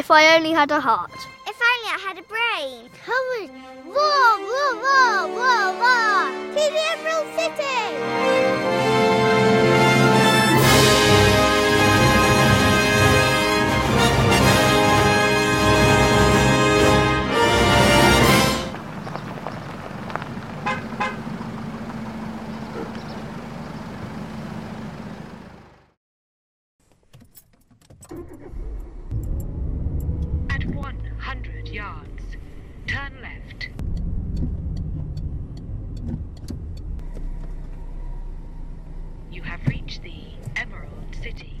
if I only had a heart. If only I had a brain. Coming! Roar, roar, roar, roar, roar! To the Emerald City! At 100 yards, turn left. You have reached the Emerald City.